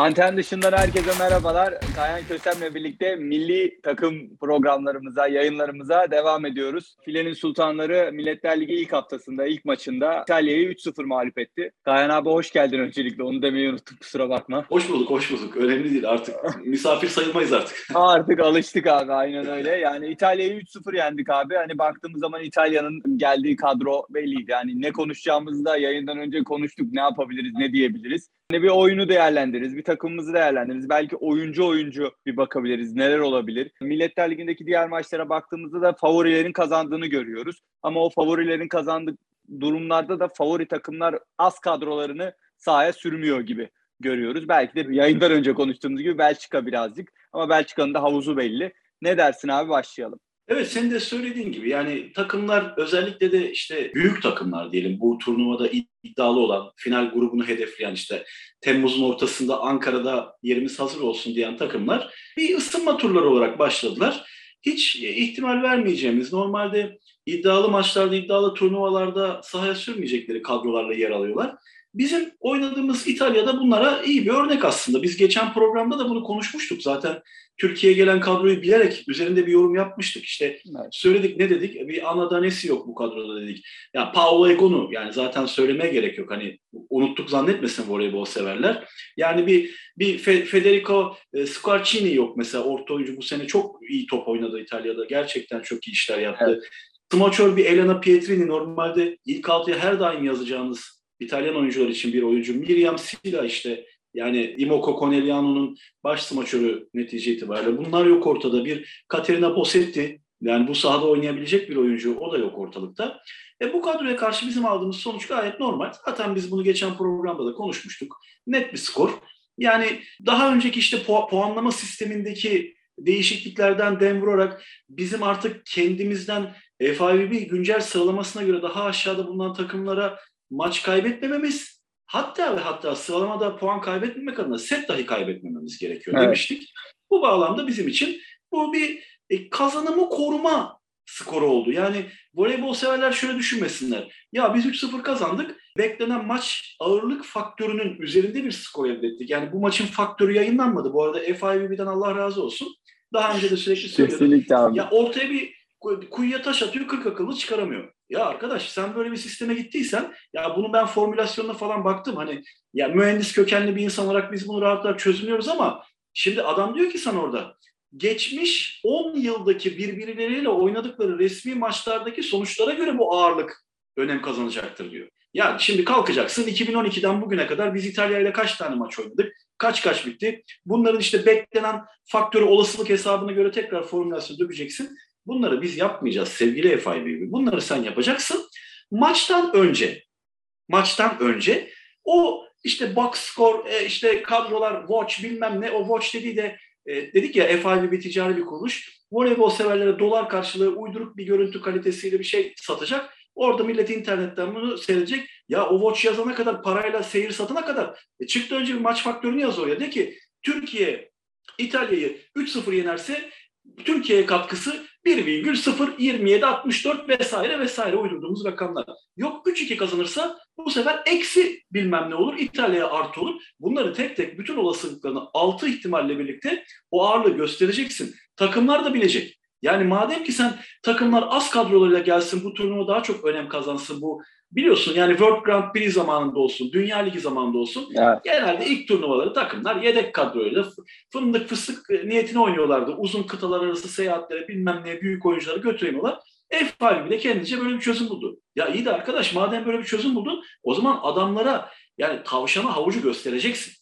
Anten dışından herkese merhabalar. Kayan Kösem'le birlikte milli takım programlarımıza, yayınlarımıza devam ediyoruz. Filenin Sultanları Milletler Ligi ilk haftasında, ilk maçında İtalya'yı 3-0 mağlup etti. Kayan abi hoş geldin öncelikle. Onu demeyi unuttum kusura bakma. Hoş bulduk, hoş bulduk. Önemli değil artık. Misafir sayılmayız artık. artık alıştık abi aynen öyle. Yani İtalya'yı 3-0 yendik abi. Hani baktığımız zaman İtalya'nın geldiği kadro belliydi. Yani ne konuşacağımızı da yayından önce konuştuk. Ne yapabiliriz, ne diyebiliriz. Hani bir oyunu değerlendiririz, bir takımımızı değerlendiririz. Belki oyuncu oyuncu bir bakabiliriz. Neler olabilir? Milletler Ligi'ndeki diğer maçlara baktığımızda da favorilerin kazandığını görüyoruz. Ama o favorilerin kazandığı durumlarda da favori takımlar az kadrolarını sahaya sürmüyor gibi görüyoruz. Belki de yayından önce konuştuğumuz gibi Belçika birazcık. Ama Belçika'nın da havuzu belli. Ne dersin abi başlayalım. Evet senin de söylediğin gibi yani takımlar özellikle de işte büyük takımlar diyelim bu turnuvada iddialı olan final grubunu hedefleyen işte Temmuz'un ortasında Ankara'da yerimiz hazır olsun diyen takımlar bir ısınma turları olarak başladılar. Hiç ihtimal vermeyeceğimiz normalde iddialı maçlarda iddialı turnuvalarda sahaya sürmeyecekleri kadrolarla yer alıyorlar. Bizim oynadığımız İtalya'da bunlara iyi bir örnek aslında. Biz geçen programda da bunu konuşmuştuk zaten. Türkiye'ye gelen kadroyu bilerek üzerinde bir yorum yapmıştık. İşte evet. söyledik ne dedik? Bir ana danesi yok bu kadroda dedik. Ya Paolo Egonu yani zaten söylemeye gerek yok. Hani unuttuk zannetmesin voleybol severler. Yani bir bir Federico e, Squarcini yok mesela orta oyuncu bu sene çok iyi top oynadı İtalya'da. Gerçekten çok iyi işler yaptı. Evet. Smaçör bir Elena Pietrini normalde ilk altıya her daim yazacağınız İtalyan oyuncular için bir oyuncu. Miriam Sila işte yani Imoko Conegliano'nun baş smaçörü netice itibariyle. Bunlar yok ortada. Bir Caterina Bossetti yani bu sahada oynayabilecek bir oyuncu o da yok ortalıkta. E bu kadroya karşı bizim aldığımız sonuç gayet normal. Zaten biz bunu geçen programda da konuşmuştuk. Net bir skor. Yani daha önceki işte pu- puanlama sistemindeki değişikliklerden dem vurarak bizim artık kendimizden FIVB güncel sıralamasına göre daha aşağıda bulunan takımlara maç kaybetmememiz hatta ve hatta sıralamada puan kaybetmemek adına set dahi kaybetmememiz gerekiyor evet. demiştik. Bu bağlamda bizim için bu bir e, kazanımı koruma skoru oldu. Yani voleybol severler şöyle düşünmesinler. Ya biz 3-0 kazandık. Beklenen maç ağırlık faktörünün üzerinde bir skor elde ettik. Yani bu maçın faktörü yayınlanmadı. Bu arada FIVB'den Allah razı olsun. Daha önce de sürekli söylüyordum. Ya ortaya bir kuyuya taş atıyor 40 akıllı çıkaramıyor. Ya arkadaş sen böyle bir sisteme gittiysen ya bunu ben formülasyonuna falan baktım hani ya mühendis kökenli bir insan olarak biz bunu rahat rahat ama şimdi adam diyor ki sana orada geçmiş 10 yıldaki birbirleriyle oynadıkları resmi maçlardaki sonuçlara göre bu ağırlık önem kazanacaktır diyor. Yani şimdi kalkacaksın 2012'den bugüne kadar biz İtalya ile kaç tane maç oynadık? Kaç kaç bitti? Bunların işte beklenen faktörü olasılık hesabına göre tekrar formülasyon dökeceksin. Bunları biz yapmayacağız sevgili FIBB. Bunları sen yapacaksın. Maçtan önce, maçtan önce o işte box score, e, işte kadrolar, watch bilmem ne, o watch dediği de e, dedik ya FIBB ticari bir kuruluş. Voleybol severlere dolar karşılığı uyduruk bir görüntü kalitesiyle bir şey satacak. Orada millet internetten bunu seyredecek. Ya o watch yazana kadar parayla seyir satana kadar. E, çıktı önce bir maç faktörünü yaz oraya. De ki Türkiye İtalya'yı 3-0 yenerse Türkiye'ye katkısı 1,027 64 vesaire vesaire uydurduğumuz rakamlar. Yok 3-2 kazanırsa bu sefer eksi bilmem ne olur İtalya'ya artı olur. Bunları tek tek bütün olasılıklarını 6 ihtimalle birlikte o ağırlığı göstereceksin. Takımlar da bilecek. Yani madem ki sen takımlar az kadrolarıyla gelsin bu turnuva daha çok önem kazansın bu biliyorsun yani World Grand Prix zamanında olsun, Dünya Ligi zamanında olsun evet. genelde ilk turnuvaları takımlar yedek kadroyla fındık fıstık niyetine oynuyorlardı. Uzun kıtalar arası seyahatlere bilmem ne büyük oyuncuları götüremiyorlar. F5 bile kendince böyle bir çözüm buldu. Ya iyi de arkadaş madem böyle bir çözüm buldun o zaman adamlara yani tavşana havucu göstereceksin.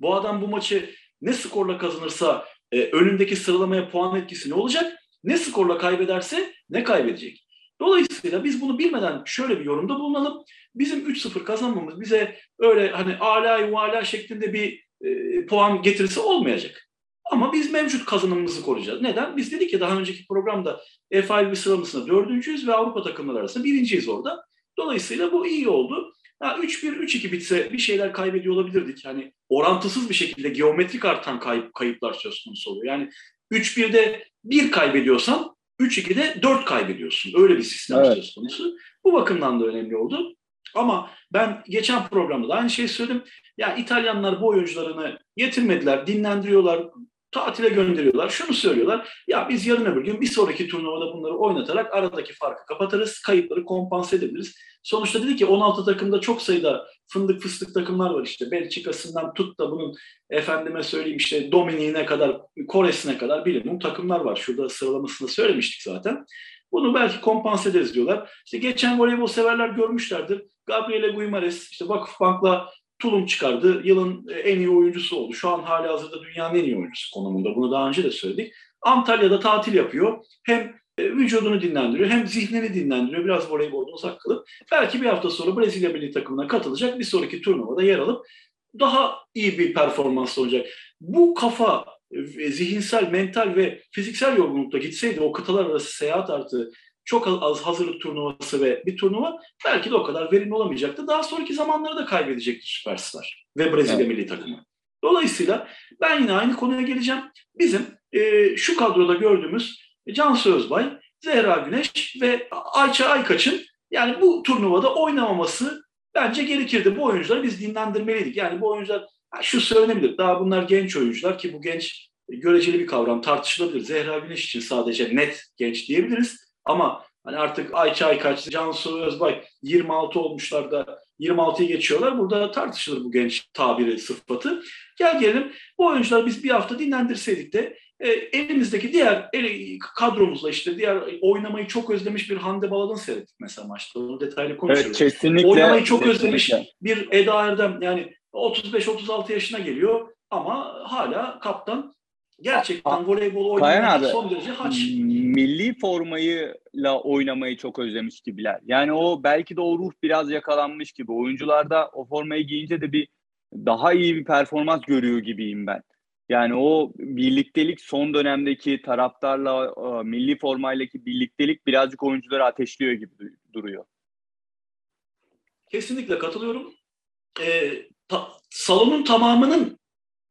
Bu adam bu maçı ne skorla kazanırsa e, önündeki sıralamaya puan etkisi ne olacak? Ne skorla kaybederse ne kaybedecek? Dolayısıyla biz bunu bilmeden şöyle bir yorumda bulunalım. Bizim 3-0 kazanmamız bize öyle hani ala yuvala şeklinde bir e, puan getirisi olmayacak. Ama biz mevcut kazanımımızı koruyacağız. Neden? Biz dedik ki daha önceki programda F5 sıralamasında dördüncüyüz ve Avrupa takımları arasında birinciyiz orada. Dolayısıyla bu iyi oldu. 3-1, 3-2 bitse bir şeyler kaybediyor olabilirdik. Yani orantısız bir şekilde geometrik artan kayıp, kayıplar söz konusu oluyor. Yani 3-1'de 1 kaybediyorsan 3-2'de 4 kaybediyorsun. Öyle bir sistem evet. söz konusu. Bu bakımdan da önemli oldu. Ama ben geçen programda da aynı şeyi söyledim. Ya İtalyanlar bu oyuncularını getirmediler, dinlendiriyorlar, tatile gönderiyorlar. Şunu söylüyorlar. Ya biz yarın öbür gün bir sonraki turnuvada bunları oynatarak aradaki farkı kapatırız. Kayıpları kompanse edebiliriz. Sonuçta dedi ki 16 takımda çok sayıda fındık fıstık takımlar var işte. Belçika'sından tut da bunun efendime söyleyeyim işte Dominik'ine kadar, Kore'sine kadar bilimum takımlar var. Şurada sıralamasını söylemiştik zaten. Bunu belki kompanse ederiz diyorlar. İşte geçen voleybol severler görmüşlerdir. Gabriele Guimares işte Vakıfbank'la tulum çıkardı. Yılın en iyi oyuncusu oldu. Şu an hali hazırda dünyanın en iyi oyuncusu konumunda. Bunu daha önce de söyledik. Antalya'da tatil yapıyor. Hem e, vücudunu dinlendiriyor hem zihnini dinlendiriyor. Biraz voleybolda uzak kalıp belki bir hafta sonra Brezilya milli takımına katılacak. Bir sonraki turnuvada yer alıp daha iyi bir performans olacak. Bu kafa e, zihinsel, mental ve fiziksel yorgunlukta gitseydi o kıtalar arası seyahat artı çok az hazırlık turnuvası ve bir turnuva belki de o kadar verimli olamayacaktı. Daha sonraki zamanları da kaybedecekti Süperstar ve Brezilya evet. milli takımı. Dolayısıyla ben yine aynı konuya geleceğim. Bizim e, şu kadroda gördüğümüz Cansu Özbay, Zehra Güneş ve Ayça Aykaç'ın yani bu turnuvada oynamaması bence gerekirdi. Bu oyuncuları biz dinlendirmeliydik. Yani bu oyuncular şu söylenebilir. Daha bunlar genç oyuncular ki bu genç göreceli bir kavram tartışılabilir. Zehra Güneş için sadece net genç diyebiliriz. Ama hani artık Ayça Aykaç, Cansu Özbay 26 olmuşlar da 26'yı geçiyorlar. Burada tartışılır bu genç tabiri sıfatı. Gel gelelim bu oyuncular biz bir hafta dinlendirseydik de e, elimizdeki diğer el, kadromuzla işte diğer oynamayı çok özlemiş bir Hande Baladın seyrettik mesela maçta. Onu detaylı konuşuyoruz. Evet kesinlikle. Oynamayı çok kesinlikle. özlemiş bir Eda Erdem yani 35-36 yaşına geliyor ama hala kaptan gerçekten voleybol oynamayı son derece haç. Milli formayla oynamayı çok özlemiş gibiler. Yani o belki de o ruh biraz yakalanmış gibi. Oyuncularda o formayı giyince de bir daha iyi bir performans görüyor gibiyim ben. Yani o birliktelik son dönemdeki taraftarla milli formayla birliktelik birazcık oyuncuları ateşliyor gibi duruyor. Kesinlikle katılıyorum. Ee, ta, salonun tamamının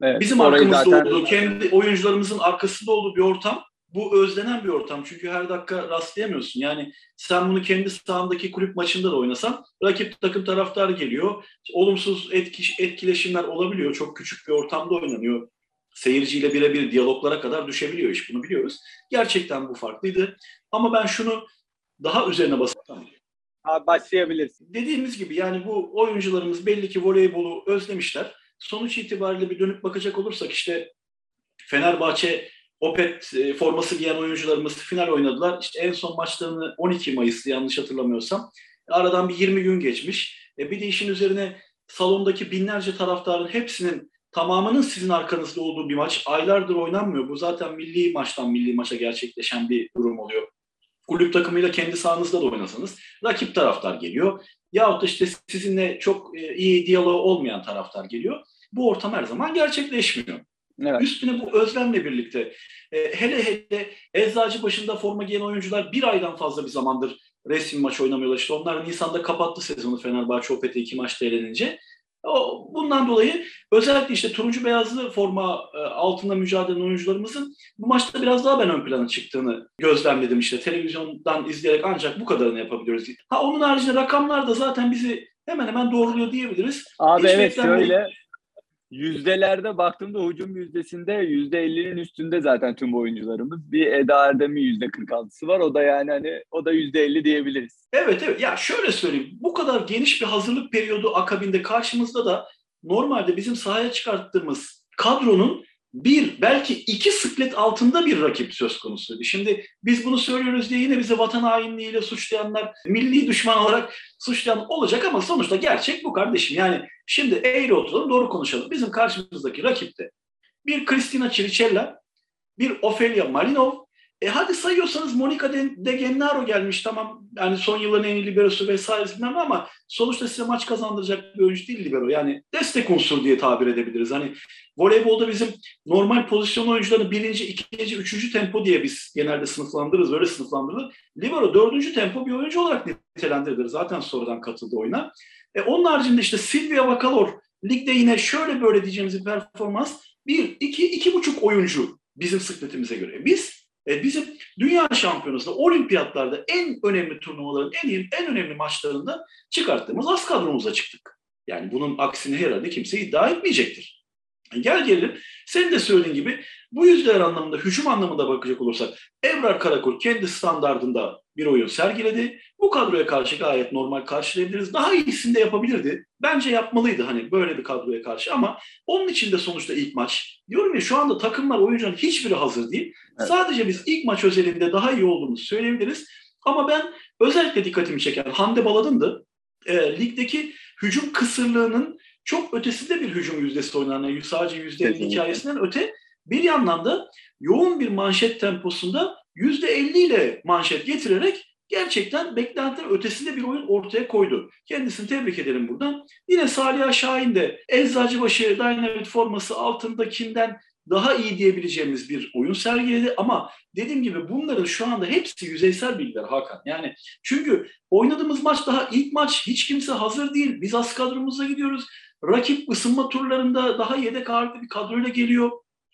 evet, bizim arkamızda zaten... olduğu, kendi oyuncularımızın arkasında olduğu bir ortam. Bu özlenen bir ortam. Çünkü her dakika rastlayamıyorsun. Yani sen bunu kendi sahandaki kulüp maçında da oynasan rakip takım taraftarı geliyor. Olumsuz etki, etkileşimler olabiliyor. Çok küçük bir ortamda oynanıyor seyirciyle birebir diyaloglara kadar düşebiliyor iş. Bunu biliyoruz. Gerçekten bu farklıydı. Ama ben şunu daha üzerine basacağım. Başlayabilirsin. Dediğimiz gibi yani bu oyuncularımız belli ki voleybolu özlemişler. Sonuç itibariyle bir dönüp bakacak olursak işte Fenerbahçe Opet e, forması giyen oyuncularımız final oynadılar. İşte en son maçlarını 12 Mayıs'ta yanlış hatırlamıyorsam. Aradan bir 20 gün geçmiş. E bir de işin üzerine salondaki binlerce taraftarın hepsinin tamamının sizin arkanızda olduğu bir maç aylardır oynanmıyor. Bu zaten milli maçtan milli maça gerçekleşen bir durum oluyor. Kulüp takımıyla kendi sahanızda da oynasanız rakip taraftar geliyor. Yahut da işte sizinle çok e, iyi diyaloğu olmayan taraftar geliyor. Bu ortam her zaman gerçekleşmiyor. Evet. Üstüne bu özlemle birlikte e, hele hele eczacı başında forma giyen oyuncular bir aydan fazla bir zamandır resim maç oynamıyorlar. İşte onlar Nisan'da kapattı sezonu Fenerbahçe Opet'e iki maçta elenince. O, bundan dolayı özellikle işte turuncu beyazlı forma e, altında mücadele oyuncularımızın bu maçta biraz daha ben ön plana çıktığını gözlemledim işte televizyondan izleyerek ancak bu kadarını yapabiliyoruz. Ha onun haricinde rakamlar da zaten bizi hemen hemen doğruluyor diyebiliriz. Abi Hiç evet şöyle yüzdelerde baktığımda hücum yüzdesinde yüzde ellinin üstünde zaten tüm oyuncularımız. Bir Eda Erdem'in yüzde 46'sı var. O da yani hani o da yüzde 50 diyebiliriz. Evet evet. Ya şöyle söyleyeyim. Bu kadar geniş bir hazırlık periyodu akabinde karşımızda da normalde bizim sahaya çıkarttığımız kadronun bir belki iki sıklet altında bir rakip söz konusuydu. Şimdi biz bunu söylüyoruz diye yine bizi vatan hainliğiyle suçlayanlar, milli düşman olarak suçlayan olacak ama sonuçta gerçek bu kardeşim. Yani şimdi eğri oturalım doğru konuşalım. Bizim karşımızdaki rakipte bir Kristina Çiriçella, bir Ofelia Malinov, e hadi sayıyorsanız Monica de, de Gennaro gelmiş tamam yani son yılların en iyi liberosu vesaire bilmem ama sonuçta size maç kazandıracak bir oyuncu değil libero. Yani destek unsur diye tabir edebiliriz. Hani voleybolda bizim normal pozisyon oyuncularını birinci, ikinci, üçüncü tempo diye biz genelde sınıflandırırız. Öyle sınıflandırılır. Libero dördüncü tempo bir oyuncu olarak nitelendirilir. Zaten sonradan katıldı oyuna. E, onun haricinde işte Silvia Bakalor ligde yine şöyle böyle diyeceğimiz bir performans. Bir, iki, iki buçuk oyuncu bizim sıkletimize göre. Biz E, bizim dünya şampiyonasında, olimpiyatlarda en önemli turnuvaların, en iyi, en önemli maçlarında çıkarttığımız az kadromuzla çıktık. Yani bunun aksini herhalde kimse iddia etmeyecektir. Gel gelelim, senin de söylediğin gibi bu yüzdeler anlamında, hücum anlamında bakacak olursak Ebrar Karakul kendi standardında bir oyun sergiledi. Bu kadroya karşı gayet normal karşılayabiliriz. Daha iyisini de yapabilirdi. Bence yapmalıydı hani böyle bir kadroya karşı ama onun için de sonuçta ilk maç. Diyorum ya şu anda takımlar oyuncuların hiçbiri hazır değil. Evet. Sadece biz ilk maç özelinde daha iyi olduğumuzu söyleyebiliriz. Ama ben özellikle dikkatimi çeken Hande Baladın'dı. E, ligdeki hücum kısırlığının çok ötesinde bir hücum yüzdesi oynanan sadece yüzde hikayesinden öte bir yandan da yoğun bir manşet temposunda yüzde elli ile manşet getirerek gerçekten beklentilerin ötesinde bir oyun ortaya koydu. Kendisini tebrik edelim buradan. Yine Salih Şahin de Eczacıbaşı Dynamite forması altındakinden daha iyi diyebileceğimiz bir oyun sergiledi ama dediğim gibi bunların şu anda hepsi yüzeysel bilgiler Hakan. Yani çünkü oynadığımız maç daha ilk maç hiç kimse hazır değil. Biz az kadromuza gidiyoruz. Rakip ısınma turlarında daha yedek ağırlıklı bir kadroyla geliyor.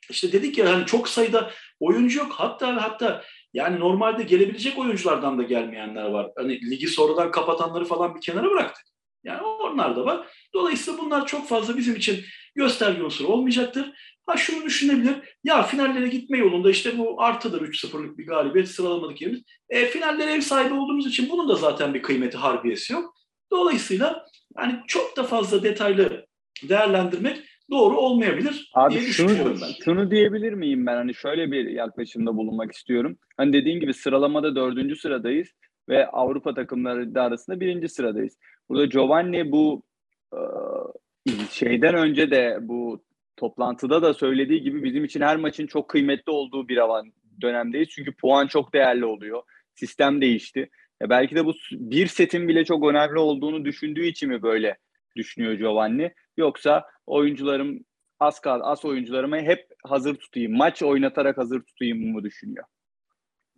İşte dedik ya hani çok sayıda oyuncu yok. Hatta hatta yani normalde gelebilecek oyunculardan da gelmeyenler var. Hani ligi sonradan kapatanları falan bir kenara bıraktık. Yani onlar da var. Dolayısıyla bunlar çok fazla bizim için gösterge unsuru olmayacaktır. Ha şunu düşünebilir. Ya finallere gitme yolunda işte bu artıdır 3-0'lık bir galibiyet sıralamadık yerimiz. E, finallere ev sahibi olduğumuz için bunun da zaten bir kıymeti harbiyesi yok. Dolayısıyla yani çok da fazla detaylı değerlendirmek doğru olmayabilir Abi diye şunu, düşünüyorum ben. Şunu diyebilir miyim ben hani şöyle bir yaklaşımda bulunmak istiyorum. Hani dediğin gibi sıralamada dördüncü sıradayız ve Avrupa takımları arasında birinci sıradayız. Burada Giovanni bu e, şeyden önce de bu toplantıda da söylediği gibi bizim için her maçın çok kıymetli olduğu bir avan dönemdeyiz. Çünkü puan çok değerli oluyor. Sistem değişti. Ya belki de bu bir setin bile çok önemli olduğunu düşündüğü için mi böyle düşünüyor Giovanni? Yoksa oyuncularım az kal az oyuncularımı hep hazır tutayım, maç oynatarak hazır tutayım mı düşünüyor?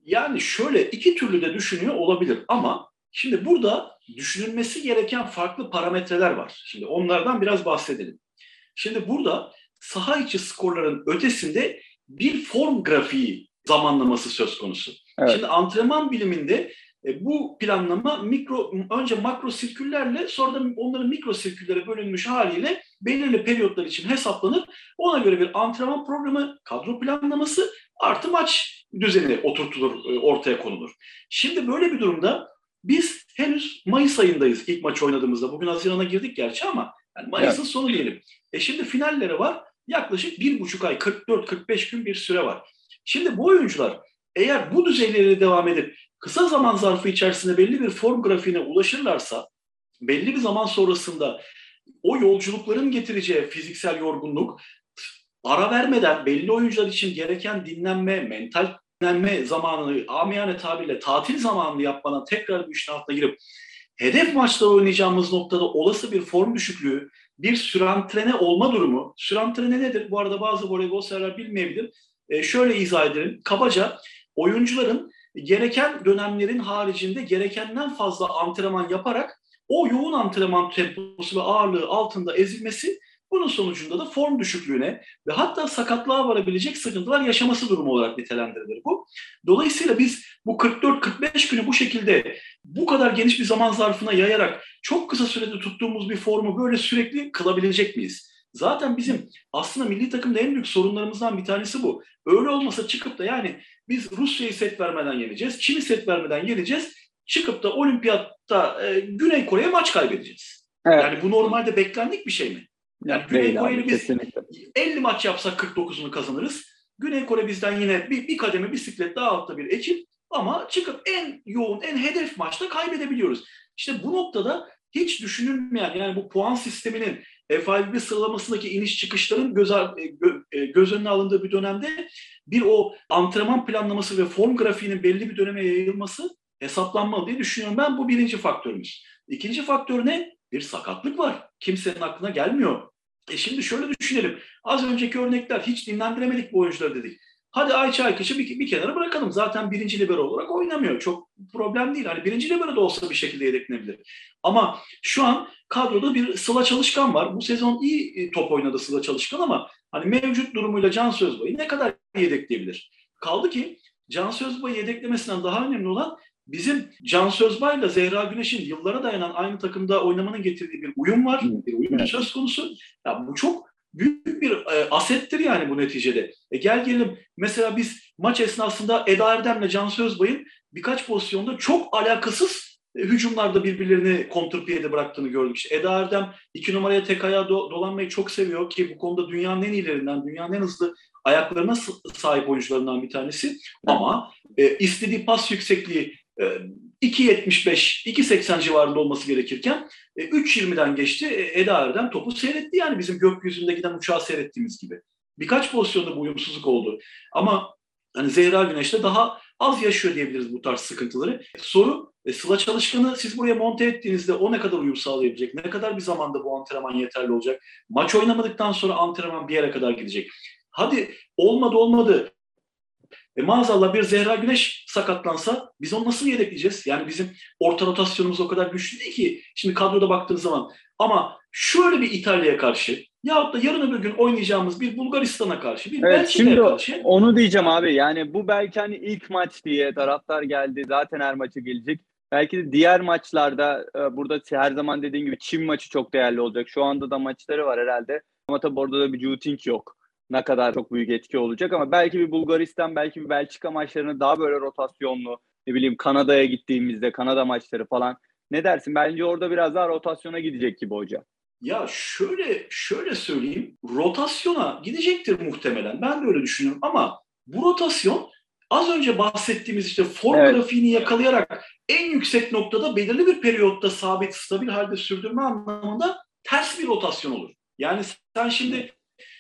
Yani şöyle iki türlü de düşünüyor olabilir ama şimdi burada düşünülmesi gereken farklı parametreler var. Şimdi onlardan biraz bahsedelim. Şimdi burada saha içi skorların ötesinde bir form grafiği zamanlaması söz konusu. Evet. Şimdi antrenman biliminde e, bu planlama mikro önce makro sirküllerle sonra da onların mikro sirküllere bölünmüş haliyle belirli periyotlar için hesaplanır. Ona göre bir antrenman programı, kadro planlaması artı maç düzeni oturtulur, e, ortaya konulur. Şimdi böyle bir durumda biz henüz Mayıs ayındayız ilk maç oynadığımızda. Bugün Haziran'a girdik gerçi ama yani Mayıs'ın evet. sonu diyelim. E şimdi finallere var. Yaklaşık bir buçuk ay, 44-45 gün bir süre var. Şimdi bu oyuncular eğer bu düzeyleri devam edip kısa zaman zarfı içerisinde belli bir form grafiğine ulaşırlarsa belli bir zaman sonrasında o yolculukların getireceği fiziksel yorgunluk ara vermeden belli oyuncular için gereken dinlenme, mental dinlenme zamanını amiyane tabirle tatil zamanını yapmadan tekrar bir işin altına girip hedef maçta oynayacağımız noktada olası bir form düşüklüğü, bir sürantrene olma durumu. Sürantrene nedir? Bu arada bazı voleybol severler bilmeyebilir. E, şöyle izah edelim. Kabaca oyuncuların gereken dönemlerin haricinde gerekenden fazla antrenman yaparak o yoğun antrenman temposu ve ağırlığı altında ezilmesi bunun sonucunda da form düşüklüğüne ve hatta sakatlığa varabilecek sıkıntılar yaşaması durumu olarak nitelendirilir bu. Dolayısıyla biz bu 44-45 günü bu şekilde bu kadar geniş bir zaman zarfına yayarak çok kısa sürede tuttuğumuz bir formu böyle sürekli kılabilecek miyiz? Zaten bizim aslında milli takımda en büyük sorunlarımızdan bir tanesi bu. Öyle olmasa çıkıp da yani biz Rusya'yı set vermeden yeneceğiz, Çin'i set vermeden yeneceğiz. Çıkıp da olimpiyatta e, Güney Kore'ye maç kaybedeceğiz. Evet. Yani bu normalde beklendik bir şey mi? Yani Güney Değil Kore'yle biz kesinlikle. 50 maç yapsak 49'unu kazanırız. Güney Kore bizden yine bir, bir kademe bisiklet daha altta bir ekip ama çıkıp en yoğun, en hedef maçta kaybedebiliyoruz. İşte bu noktada hiç düşünülmeyen yani bu puan sisteminin FIVB sıralamasındaki iniş çıkışların göz, e, e, göz önüne alındığı bir dönemde bir o antrenman planlaması ve form grafiğinin belli bir döneme yayılması hesaplanmalı diye düşünüyorum. Ben bu birinci faktörümüz. İkinci faktör ne? Bir sakatlık var. Kimsenin aklına gelmiyor. E şimdi şöyle düşünelim. Az önceki örnekler hiç dinlendiremedik bu oyuncuları dedik. Hadi Ayça Aykış'ı bir, bir kenara bırakalım. Zaten birinci libero olarak oynamıyor. Çok problem değil. Hani birinci libero da olsa bir şekilde yedeklenebilir. Ama şu an kadroda bir Sıla Çalışkan var. Bu sezon iyi e, top oynadı Sıla Çalışkan ama hani mevcut durumuyla Can Sözbay'ı ne kadar yedekleyebilir? Kaldı ki Can Sözbay'ı yedeklemesinden daha önemli olan bizim Can Sözbay ile Zehra Güneş'in yıllara dayanan aynı takımda oynamanın getirdiği bir uyum var. Bir uyum söz konusu. Ya bu çok büyük bir e, asettir yani bu neticede. E gel gelelim mesela biz maç esnasında Eda Erdem'le Can Sözbay'ın birkaç pozisyonda çok alakasız e, hücumlarda birbirlerini kontrpiyede bıraktığını gördük. İşte Eda Erdem iki numaraya tek ayağa do- dolanmayı çok seviyor ki bu konuda dünyanın en iyilerinden, dünyanın en hızlı ayaklarına sahip oyuncularından bir tanesi. Ama e, istediği pas yüksekliği e, 2.75, 2.80 civarında olması gerekirken e, 3.20'den geçti. E, Eda Erdem topu seyretti yani bizim gökyüzünde giden uçağı seyrettiğimiz gibi. Birkaç pozisyonda bu uyumsuzluk oldu. Ama hani Zehra Güneş'te daha az yaşıyor diyebiliriz bu tarz sıkıntıları. Soru e, Sıla Çalışkan'ı siz buraya monte ettiğinizde o ne kadar uyum sağlayabilecek? Ne kadar bir zamanda bu antrenman yeterli olacak? Maç oynamadıktan sonra antrenman bir yere kadar gidecek. Hadi olmadı olmadı. E maazallah bir Zehra Güneş sakatlansa biz onu nasıl yedekleyeceğiz? Yani bizim orta rotasyonumuz o kadar güçlü değil ki. Şimdi kadroda baktığınız zaman. Ama şöyle bir İtalya'ya karşı yahut da yarın öbür gün oynayacağımız bir Bulgaristan'a karşı, bir evet, şimdi karşı. Onu diyeceğim abi. Yani bu belki hani ilk maç diye taraftar geldi. Zaten her maçı gelecek. Belki de diğer maçlarda e, burada her zaman dediğin gibi Çin maçı çok değerli olacak. Şu anda da maçları var herhalde. Ama tabii orada da bir Juting yok ne kadar çok büyük etki olacak ama belki bir Bulgaristan, belki bir Belçika maçlarını daha böyle rotasyonlu, ne bileyim Kanada'ya gittiğimizde Kanada maçları falan ne dersin? Bence orada biraz daha rotasyona gidecek gibi hocam. Ya şöyle şöyle söyleyeyim, rotasyona gidecektir muhtemelen. Ben de öyle düşünüyorum ama bu rotasyon az önce bahsettiğimiz işte form evet. grafiğini yakalayarak en yüksek noktada belirli bir periyotta sabit, stabil halde sürdürme anlamında ters bir rotasyon olur. Yani sen şimdi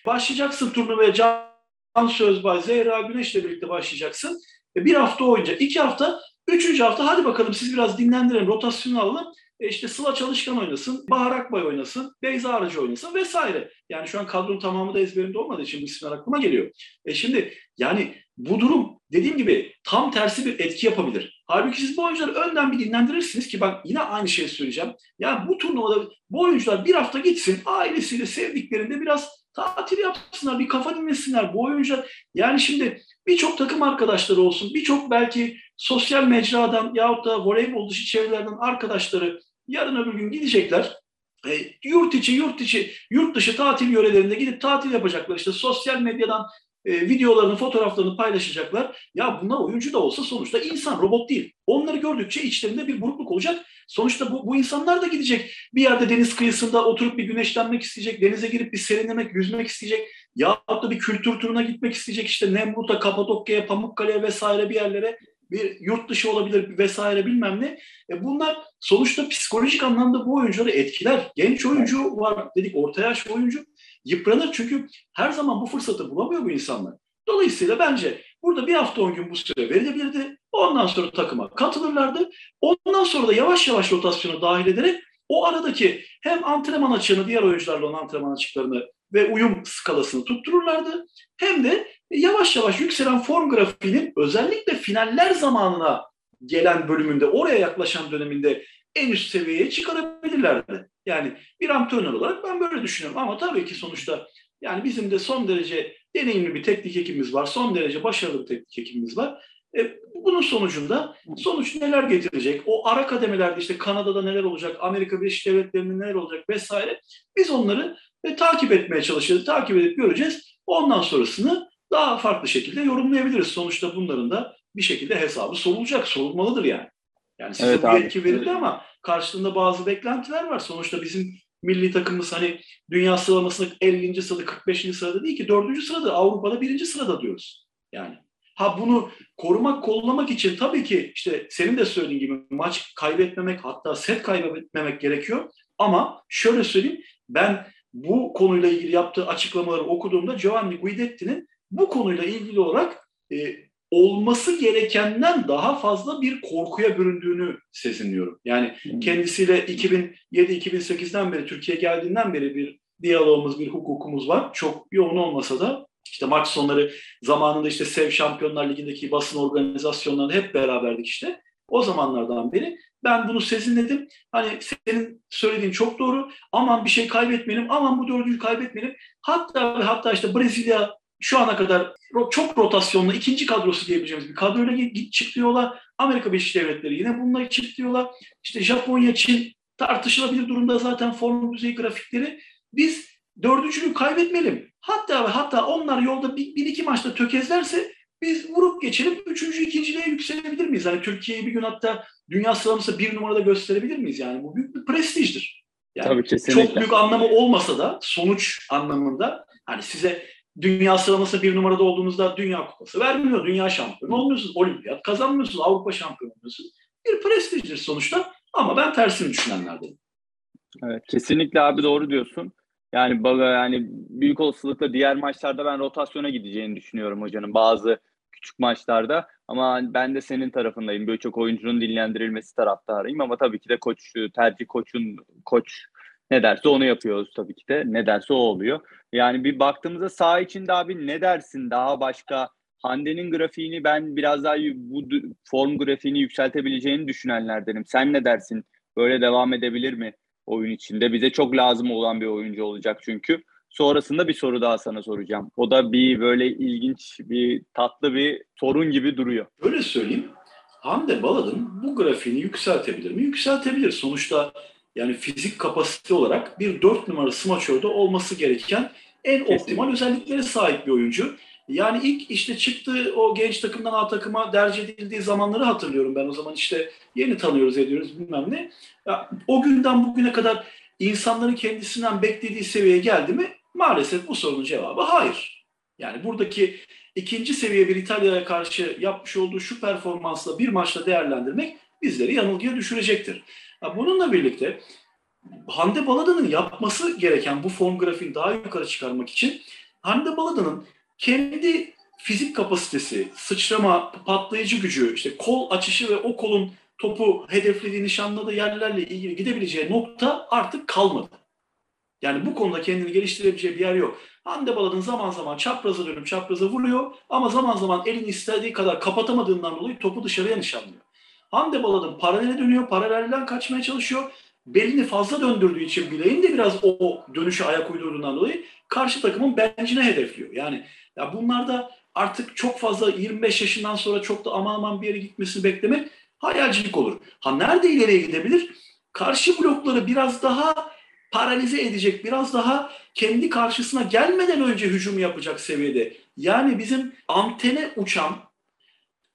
Başlayacaksın turnuvaya Can Sözbay, Zehra Güneş'le birlikte başlayacaksın. E, bir hafta oyunca, iki hafta, üçüncü hafta hadi bakalım siz biraz dinlendirin, rotasyonu alalım. E işte Sıla Çalışkan oynasın, Bahar Akbay oynasın, Beyza Arıcı oynasın vesaire. Yani şu an kadronun tamamı da ezberimde olmadığı için bu isimler aklıma geliyor. E şimdi yani bu durum dediğim gibi tam tersi bir etki yapabilir. Halbuki siz bu oyuncuları önden bir dinlendirirsiniz ki ben yine aynı şeyi söyleyeceğim. Yani bu turnuvada bu oyuncular bir hafta gitsin ailesiyle sevdiklerinde biraz Tatil yapsınlar, bir kafa dinlesinler. Bu oyuncular yani şimdi birçok takım arkadaşları olsun, birçok belki sosyal mecradan yahut da voleybol dışı çevrelerden arkadaşları yarın öbür gün gidecekler. E, yurt içi, yurt içi, yurt dışı tatil yörelerinde gidip tatil yapacaklar. İşte sosyal medyadan e, videolarını, fotoğraflarını paylaşacaklar. Ya bunlar oyuncu da olsa sonuçta insan, robot değil. Onları gördükçe içlerinde bir burukluk olacak. Sonuçta bu, bu insanlar da gidecek. Bir yerde deniz kıyısında oturup bir güneşlenmek isteyecek, denize girip bir serinlemek, yüzmek isteyecek. Ya da bir kültür turuna gitmek isteyecek. İşte Nemrut'a, Kapadokya'ya, Pamukkale'ye vesaire bir yerlere bir yurt dışı olabilir vesaire bilmem ne. E bunlar sonuçta psikolojik anlamda bu oyuncuları etkiler. Genç oyuncu var dedik, orta yaş oyuncu yıpranır çünkü her zaman bu fırsatı bulamıyor bu insanlar. Dolayısıyla bence burada bir hafta on gün bu süre verilebilirdi. Ondan sonra takıma katılırlardı. Ondan sonra da yavaş yavaş rotasyona dahil ederek o aradaki hem antrenman açığını, diğer oyuncularla olan antrenman açıklarını ve uyum skalasını tuttururlardı. Hem de yavaş yavaş yükselen form grafiğinin özellikle finaller zamanına gelen bölümünde, oraya yaklaşan döneminde en üst seviyeye çıkarabilirlerdi. Yani bir antrenör olarak ben böyle düşünüyorum. Ama tabii ki sonuçta yani bizim de son derece deneyimli bir teknik ekibimiz var. Son derece başarılı bir teknik ekibimiz var. E, bunun sonucunda sonuç neler getirecek? O ara kademelerde işte Kanada'da neler olacak, Amerika Birleşik Devletleri'nde neler olacak vesaire. Biz onları e, takip etmeye çalışacağız, takip edip göreceğiz. Ondan sonrasını daha farklı şekilde yorumlayabiliriz. Sonuçta bunların da bir şekilde hesabı sorulacak, sorulmalıdır yani. Yani size evet, bu yetki verildi ama karşılığında bazı beklentiler var. Sonuçta bizim milli takımımız hani dünya sıralamasında 50. sırada 45. sırada değil ki 4. sırada Avrupa'da 1. sırada diyoruz. Yani ha bunu korumak kollamak için tabii ki işte senin de söylediğin gibi maç kaybetmemek hatta set kaybetmemek gerekiyor. Ama şöyle söyleyeyim ben bu konuyla ilgili yaptığı açıklamaları okuduğumda Giovanni Guidetti'nin bu konuyla ilgili olarak e, olması gerekenden daha fazla bir korkuya büründüğünü sezinliyorum. Yani hmm. kendisiyle 2007-2008'den beri Türkiye geldiğinden beri bir diyalogumuz, bir hukukumuz var. Çok yoğun olmasa da işte maç sonları zamanında işte Sev Şampiyonlar Ligi'ndeki basın organizasyonlarında hep beraberdik işte. O zamanlardan beri ben bunu sezinledim. Hani senin söylediğin çok doğru. Aman bir şey kaybetmeyelim. Aman bu dördüncü kaybetmeyelim. Hatta hatta işte Brezilya şu ana kadar çok rotasyonlu ikinci kadrosu diyebileceğimiz bir kadroyla git çıktı yola. Amerika Birleşik Devletleri yine bununla çıktı yola. İşte Japonya, Çin tartışılabilir durumda zaten form düzey grafikleri. Biz dördüncülüğü kaybetmeyelim. Hatta ve hatta onlar yolda bir, bir iki maçta tökezlerse biz vurup geçelim üçüncü ikinciliğe yükselebilir miyiz? Hani Türkiye'yi bir gün hatta dünya sıralaması bir numarada gösterebilir miyiz? Yani bu büyük bir prestijdir. Yani Tabii kesinlikle. Çok büyük anlamı olmasa da sonuç anlamında hani size dünya sıralaması bir numarada olduğunuzda dünya kupası vermiyor. Dünya şampiyonu olmuyorsunuz. Olimpiyat kazanmıyorsunuz. Avrupa şampiyonu olmuyorsunuz. Bir prestijdir sonuçta ama ben tersini düşünenlerdenim. Evet kesinlikle abi doğru diyorsun. Yani yani büyük olasılıkla diğer maçlarda ben rotasyona gideceğini düşünüyorum hocanın bazı küçük maçlarda. Ama ben de senin tarafındayım. Böyle çok oyuncunun dinlendirilmesi taraftarıyım ama tabii ki de koç tercih koçun koç ne derse onu yapıyoruz tabii ki de. Ne derse o oluyor. Yani bir baktığımızda sağ içinde abi ne dersin daha başka Hande'nin grafiğini ben biraz daha bu form grafiğini yükseltebileceğini düşünenlerdenim. Sen ne dersin? Böyle devam edebilir mi oyun içinde? Bize çok lazım olan bir oyuncu olacak çünkü. Sonrasında bir soru daha sana soracağım. O da bir böyle ilginç, bir tatlı bir sorun gibi duruyor. Öyle söyleyeyim. Hande Baladın bu grafiğini yükseltebilir mi? Yükseltebilir. Sonuçta yani fizik kapasite olarak bir dört numara smaçörde olması gereken en Kesinlikle. optimal özelliklere sahip bir oyuncu. Yani ilk işte çıktığı o genç takımdan A takıma derc edildiği zamanları hatırlıyorum ben. O zaman işte yeni tanıyoruz ediyoruz bilmem ne. Ya, o günden bugüne kadar insanların kendisinden beklediği seviyeye geldi mi? Maalesef bu sorunun cevabı hayır. Yani buradaki ikinci seviye bir İtalya'ya karşı yapmış olduğu şu performansla bir maçla değerlendirmek bizleri yanılgıya düşürecektir. Bununla birlikte Hande Balada'nın yapması gereken bu form grafiğini daha yukarı çıkarmak için Hande Balada'nın kendi fizik kapasitesi, sıçrama, patlayıcı gücü, işte kol açışı ve o kolun topu hedeflediği nişanladığı yerlerle ilgili gidebileceği nokta artık kalmadı. Yani bu konuda kendini geliştirebileceği bir yer yok. Hande Baladın zaman zaman çapraza dönüp çapraza vuruyor ama zaman zaman elini istediği kadar kapatamadığından dolayı topu dışarıya nişanlıyor. Hande Baladın paralele dönüyor, paralelden kaçmaya çalışıyor. Belini fazla döndürdüğü için bileğin de biraz o dönüşe ayak uydurduğundan dolayı karşı takımın bencine hedefliyor. Yani ya bunlarda artık çok fazla 25 yaşından sonra çok da aman aman bir yere gitmesini beklemek hayalcilik olur. Ha nerede ileriye gidebilir? Karşı blokları biraz daha paralize edecek, biraz daha kendi karşısına gelmeden önce hücum yapacak seviyede. Yani bizim antene uçan,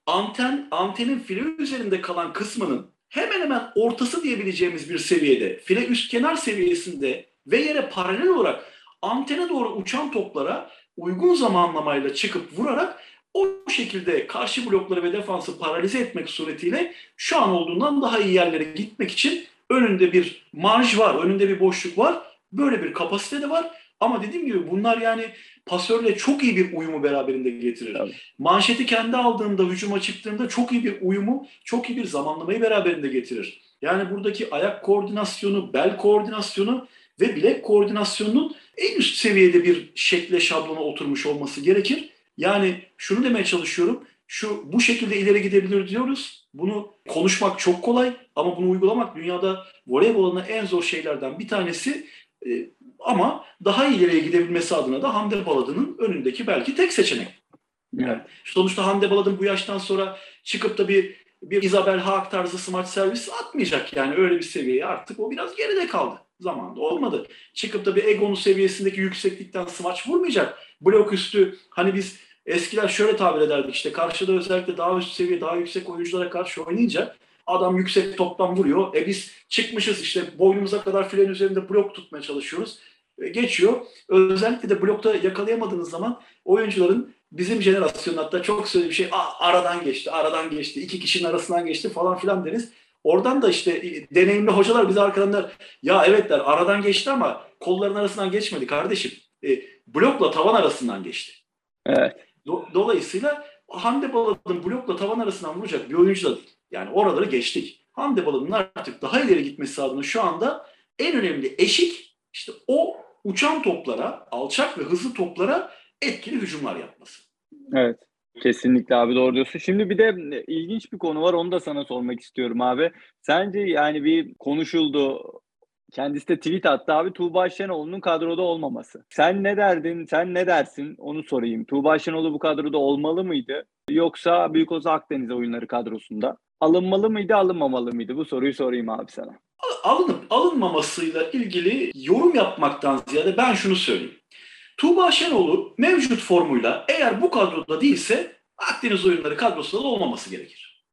anten antenin file üzerinde kalan kısmının hemen hemen ortası diyebileceğimiz bir seviyede, file üst kenar seviyesinde ve yere paralel olarak antene doğru uçan toplara uygun zamanlamayla çıkıp vurarak o şekilde karşı blokları ve defansı paralize etmek suretiyle şu an olduğundan daha iyi yerlere gitmek için önünde bir marj var, önünde bir boşluk var. Böyle bir kapasite de var. Ama dediğim gibi bunlar yani pasörle çok iyi bir uyumu beraberinde getirir. Tabii. Manşeti kendi aldığında, hücuma çıktığında çok iyi bir uyumu, çok iyi bir zamanlamayı beraberinde getirir. Yani buradaki ayak koordinasyonu, bel koordinasyonu ve bilek koordinasyonunun en üst seviyede bir şekle şablona oturmuş olması gerekir. Yani şunu demeye çalışıyorum. Şu bu şekilde ileri gidebilir diyoruz. Bunu konuşmak çok kolay ama bunu uygulamak dünyada voleybol en zor şeylerden bir tanesi. E, ama daha ileriye gidebilmesi adına da Hande Baladı'nın önündeki belki tek seçenek. Yani sonuçta Hande Baladın bu yaştan sonra çıkıp da bir bir Isabel Haak tarzı smaç servis atmayacak yani öyle bir seviyeye artık o biraz geride kaldı. Zamanında olmadı. Çıkıp da bir Egon'un seviyesindeki yükseklikten smaç vurmayacak. Blok üstü hani biz eskiler şöyle tabir ederdik işte karşıda özellikle daha üst seviye daha yüksek oyunculara karşı oynayınca adam yüksek toptan vuruyor. E biz çıkmışız işte boynumuza kadar filenin üzerinde blok tutmaya çalışıyoruz. E geçiyor. Özellikle de blokta yakalayamadığınız zaman oyuncuların bizim jenerasyon hatta çok söylediği bir şey aradan geçti, aradan geçti, iki kişinin arasından geçti falan filan deriz. Oradan da işte e, deneyimli hocalar bize arkadan der, ya evet der aradan geçti ama kolların arasından geçmedi kardeşim. E, blokla tavan arasından geçti. Evet. Do- dolayısıyla Hande Baladın blokla tavan arasından vuracak bir oyuncu da değil. Yani oraları geçtik. Hande Baladın'ın artık daha ileri gitmesi adına şu anda en önemli eşik işte o uçan toplara, alçak ve hızlı toplara etkili hücumlar yapması. Evet. Kesinlikle abi doğru diyorsun. Şimdi bir de ilginç bir konu var onu da sana sormak istiyorum abi. Sence yani bir konuşuldu Kendisi de tweet attı abi Tuğba Şenol'un kadroda olmaması. Sen ne derdin, sen ne dersin onu sorayım. Tuğba Şenol'u bu kadroda olmalı mıydı? Yoksa Büyük Oza Akdeniz oyunları kadrosunda alınmalı mıydı, alınmamalı mıydı? Bu soruyu sorayım abi sana. Alınıp alınmamasıyla ilgili yorum yapmaktan ziyade ben şunu söyleyeyim. Tuğba Şenol'u mevcut formuyla eğer bu kadroda değilse Akdeniz oyunları kadrosunda da olmaması gerekir.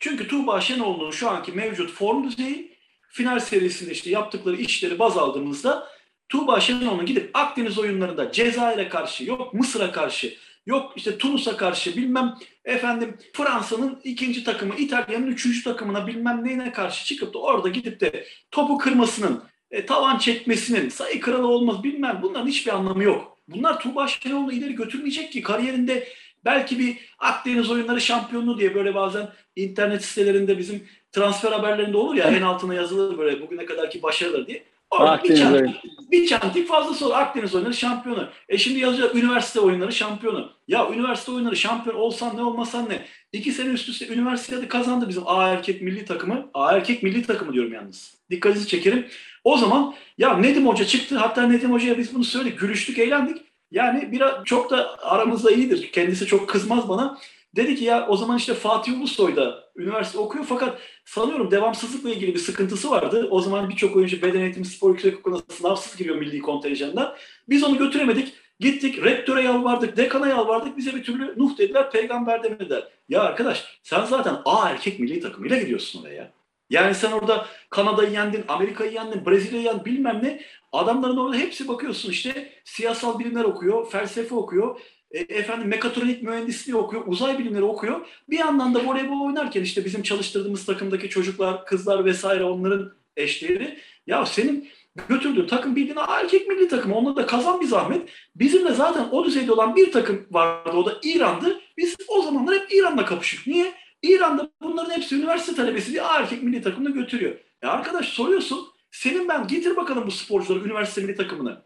Çünkü Tuğba Şenol'un şu anki mevcut form düzeyi final serisinde işte yaptıkları işleri baz aldığımızda Tuğba Şenol'un gidip Akdeniz oyunlarında Cezayir'e karşı yok Mısır'a karşı yok işte Tunus'a karşı bilmem efendim Fransa'nın ikinci takımı İtalya'nın üçüncü takımına bilmem neyine karşı çıkıp da orada gidip de topu kırmasının e, tavan çekmesinin sayı kralı olmaz bilmem bunların hiçbir anlamı yok. Bunlar Tuğba Şenol'u ileri götürmeyecek ki kariyerinde belki bir Akdeniz oyunları şampiyonluğu diye böyle bazen internet sitelerinde bizim transfer haberlerinde olur ya en altına yazılır böyle bugüne kadarki başarılar diye. Orada bir çantik, bir çantik fazla soru. Akdeniz oyunları şampiyonu. E şimdi yazıyor üniversite oyunları şampiyonu. Ya üniversite oyunları şampiyon olsan ne olmasan ne. İki sene üst üste üniversitede kazandı bizim A erkek milli takımı. A erkek milli takımı diyorum yalnız. Dikkatinizi çekerim. O zaman ya Nedim Hoca çıktı. Hatta Nedim Hoca'ya biz bunu söyledik. Gülüştük, eğlendik. Yani biraz çok da aramızda iyidir. Kendisi çok kızmaz bana. Dedi ki ya o zaman işte Fatih Ulusoy da üniversite okuyor fakat sanıyorum devamsızlıkla ilgili bir sıkıntısı vardı. O zaman birçok oyuncu beden eğitimi spor yüksek okuluna sınavsız giriyor milli kontenjandan. Biz onu götüremedik. Gittik rektöre yalvardık, dekana yalvardık. Bize bir türlü Nuh dediler, peygamber demediler. Ya arkadaş sen zaten A erkek milli takımıyla gidiyorsun oraya. Yani sen orada Kanada'yı yendin, Amerika'yı yendin, Brezilya'yı yendin bilmem ne. Adamların orada hepsi bakıyorsun işte siyasal bilimler okuyor, felsefe okuyor, e, efendim mekatronik mühendisliği okuyor, uzay bilimleri okuyor. Bir yandan da voleybol oynarken işte bizim çalıştırdığımız takımdaki çocuklar, kızlar vesaire onların eşleri. Ya senin götürdüğün takım bildiğin erkek milli takım. Onunla da kazan bir zahmet. Bizim de zaten o düzeyde olan bir takım vardı. O da İran'dı. Biz o zamanlar hep İran'la kapıştık. Niye? İran'da bunların hepsi üniversite talebesi diye erkek milli takımını götürüyor. Ya arkadaş soruyorsun. Senin ben getir bakalım bu sporcuları üniversite milli takımını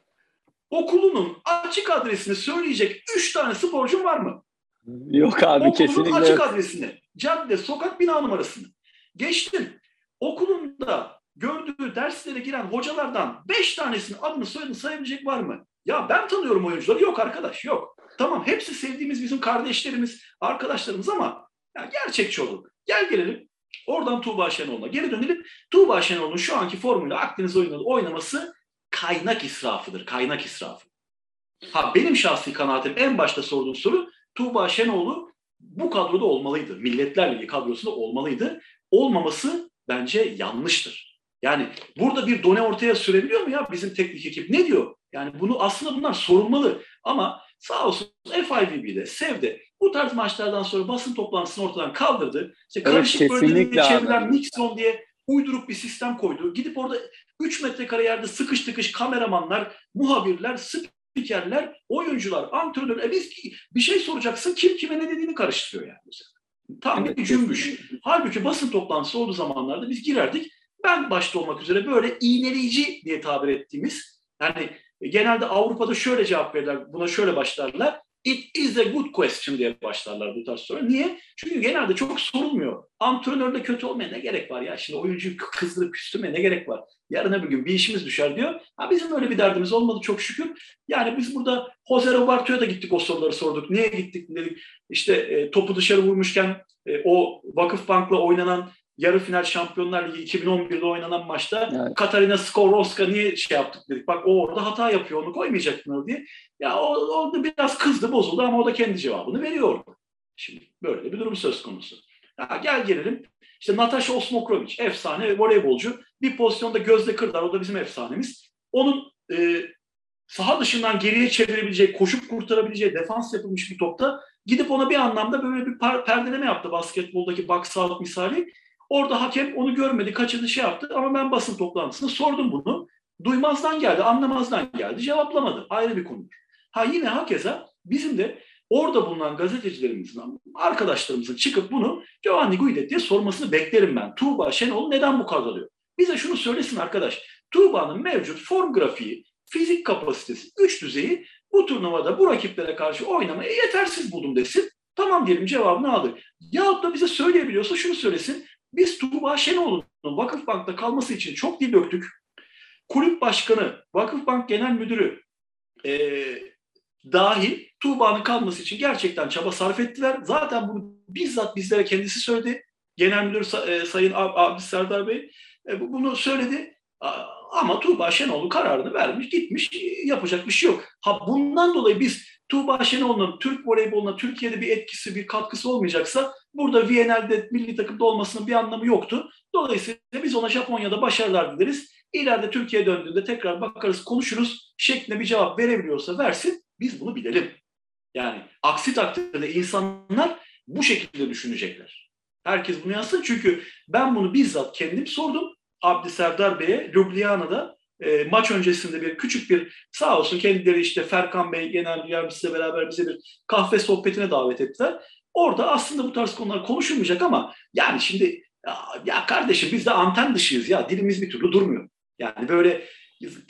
okulunun açık adresini söyleyecek üç tane sporcun var mı? Yok abi okulun kesinlikle. açık yok. adresini, cadde, sokak, bina numarasını. Geçtim. Okulunda gördüğü derslere giren hocalardan beş tanesinin adını soyadını sayabilecek var mı? Ya ben tanıyorum oyuncuları. Yok arkadaş yok. Tamam hepsi sevdiğimiz bizim kardeşlerimiz, arkadaşlarımız ama ya gerçekçi olun. Gel gelelim. Oradan Tuğba Şenol'una geri dönelim. Tuğba Şenol'un şu anki formuyla Akdeniz oyunları oynaması kaynak israfıdır. Kaynak israfı. Ha benim şahsi kanaatim en başta sorduğum soru Tuğba Şenoğlu bu kadroda olmalıydı. Milletler Ligi kadrosunda olmalıydı. Olmaması bence yanlıştır. Yani burada bir done ortaya sürebiliyor mu ya bizim teknik ekip? Ne diyor? Yani bunu aslında bunlar sorulmalı. Ama sağ olsun FIVB'de, SEV'de bu tarz maçlardan sonra basın toplantısını ortadan kaldırdı. İşte karışık evet, bölgeleri çevrilen Nixon diye uydurup bir sistem koydu. Gidip orada 3 metrekare yerde sıkış tıkış kameramanlar, muhabirler, spikerler, oyuncular, antrenörler. E biz bir şey soracaksın kim kime ne dediğini karıştırıyor yani. Tam evet, bir cümbüş. Halbuki basın toplantısı olduğu zamanlarda biz girerdik. Ben başta olmak üzere böyle iğneleyici diye tabir ettiğimiz yani genelde Avrupa'da şöyle cevap verirler, buna şöyle başlarlar. It is a good question diye başlarlar bu tarz soru. Niye? Çünkü genelde çok sorulmuyor. Antrenörde kötü olmaya ne gerek var ya? Şimdi oyuncuyu kızdırıp küstürmeye ne gerek var? Yarın öbür gün bir işimiz düşer diyor. Ha bizim öyle bir derdimiz olmadı çok şükür. Yani biz burada Jose Roberto'ya da gittik o soruları sorduk. Niye gittik dedik. İşte e, topu dışarı vurmuşken e, o Vakıfbank'la oynanan yarı final Şampiyonlar Ligi 2011'de oynanan maçta evet. Katarina Skorowska niye şey yaptık dedik. Bak o orada hata yapıyor onu koymayacaktın diye. Ya o, orada biraz kızdı bozuldu ama o da kendi cevabını veriyor. Şimdi böyle bir durum söz konusu. Ya gel gelelim. İşte Natasha Osmokrovic efsane voleybolcu. Bir pozisyonda Gözde Kırdar o da bizim efsanemiz. Onun e, saha dışından geriye çevirebileceği, koşup kurtarabileceği defans yapılmış bir topta gidip ona bir anlamda böyle bir perdeleme yaptı basketboldaki box out misali. Orada hakem onu görmedi, kaçırdı şey yaptı ama ben basın toplantısında sordum bunu. Duymazdan geldi, anlamazdan geldi, cevaplamadı. Ayrı bir konu. Ha yine hakeza bizim de orada bulunan gazetecilerimizin, arkadaşlarımızın çıkıp bunu Giovanni Guidet diye sormasını beklerim ben. Tuğba Şenol neden bu kadar? Bize şunu söylesin arkadaş. Tuğba'nın mevcut form grafiği, fizik kapasitesi, güç düzeyi bu turnuvada bu rakiplere karşı oynamaya yetersiz buldum desin. Tamam diyelim cevabını aldık. Yahut da bize söyleyebiliyorsa şunu söylesin. Biz Tuğba Şenol'un Vakıfbank'ta kalması için çok dil döktük. kulüp başkanı, Vakıfbank Genel Müdürü e, dahil Tuğba'nın kalması için gerçekten çaba sarf ettiler. Zaten bunu bizzat bizlere kendisi söyledi. Genel Müdür e, Sayın Abi Serdar Bey e, bunu söyledi. Ama Tuğba Şenol'u kararını vermiş, gitmiş, yapacak bir şey yok. Ha bundan dolayı biz Tuğba Şenol'un Türk voleyboluna Türkiye'de bir etkisi, bir katkısı olmayacaksa burada Viyana'da milli takımda olmasının bir anlamı yoktu. Dolayısıyla biz ona Japonya'da başarılar dileriz. İleride Türkiye'ye döndüğünde tekrar bakarız, konuşuruz şeklinde bir cevap verebiliyorsa versin. Biz bunu bilelim. Yani aksi takdirde insanlar bu şekilde düşünecekler. Herkes bunu yazsın çünkü ben bunu bizzat kendim sordum. Abdi Serdar Bey'e Ljubljana'da e, maç öncesinde bir küçük bir sağ olsun kendileri işte Ferkan Bey genel yardımcısıyla beraber bize bir kahve sohbetine davet ettiler. Orada aslında bu tarz konular konuşulmayacak ama yani şimdi ya, ya kardeşim biz de anten dışıyız ya dilimiz bir türlü durmuyor. Yani böyle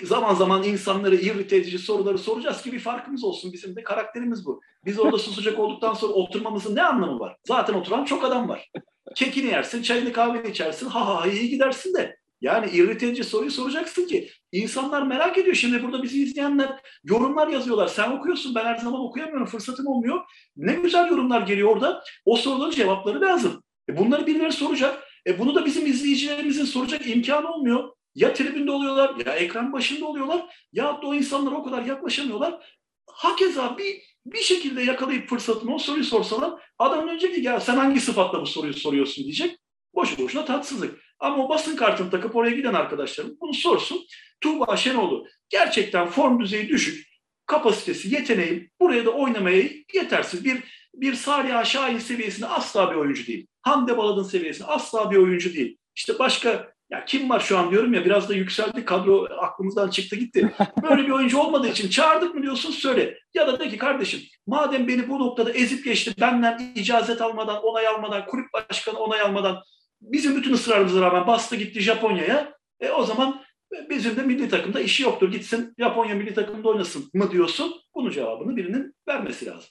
zaman zaman insanları irrite edici soruları soracağız ki bir farkımız olsun. Bizim de karakterimiz bu. Biz orada susacak olduktan sonra oturmamızın ne anlamı var? Zaten oturan çok adam var. Kekini yersin, çayını kahveni içersin, ha ha iyi gidersin de. Yani irrite edici soruyu soracaksın ki insanlar merak ediyor. Şimdi burada bizi izleyenler yorumlar yazıyorlar. Sen okuyorsun ben her zaman okuyamıyorum fırsatım olmuyor. Ne güzel yorumlar geliyor orada. O soruların cevapları lazım. E bunları birileri soracak. E bunu da bizim izleyicilerimizin soracak imkanı olmuyor. Ya tribünde oluyorlar ya ekran başında oluyorlar ya da o insanlara o kadar yaklaşamıyorlar. Hakeza bir bir şekilde yakalayıp fırsatını o soruyu sorsalar adam önce ki ya sen hangi sıfatla bu soruyu soruyorsun diyecek. Boşu boşuna tatsızlık. Ama o basın kartını takıp oraya giden arkadaşlarım bunu sorsun. Tuğba Şenoğlu gerçekten form düzeyi düşük, kapasitesi, yeteneği buraya da oynamaya yetersiz. Bir bir Salih Şahin seviyesinde asla bir oyuncu değil. Hande Baladın seviyesinde asla bir oyuncu değil. İşte başka ya kim var şu an diyorum ya biraz da yükseldi kadro aklımızdan çıktı gitti. Böyle bir oyuncu olmadığı için çağırdık mı diyorsun söyle. Ya da de ki kardeşim madem beni bu noktada ezip geçti benden icazet almadan onay almadan kulüp başkanı onay almadan bizim bütün ısrarımıza rağmen bastı gitti Japonya'ya. E, o zaman bizim de milli takımda işi yoktur. Gitsin Japonya milli takımda oynasın mı diyorsun? Bunun cevabını birinin vermesi lazım.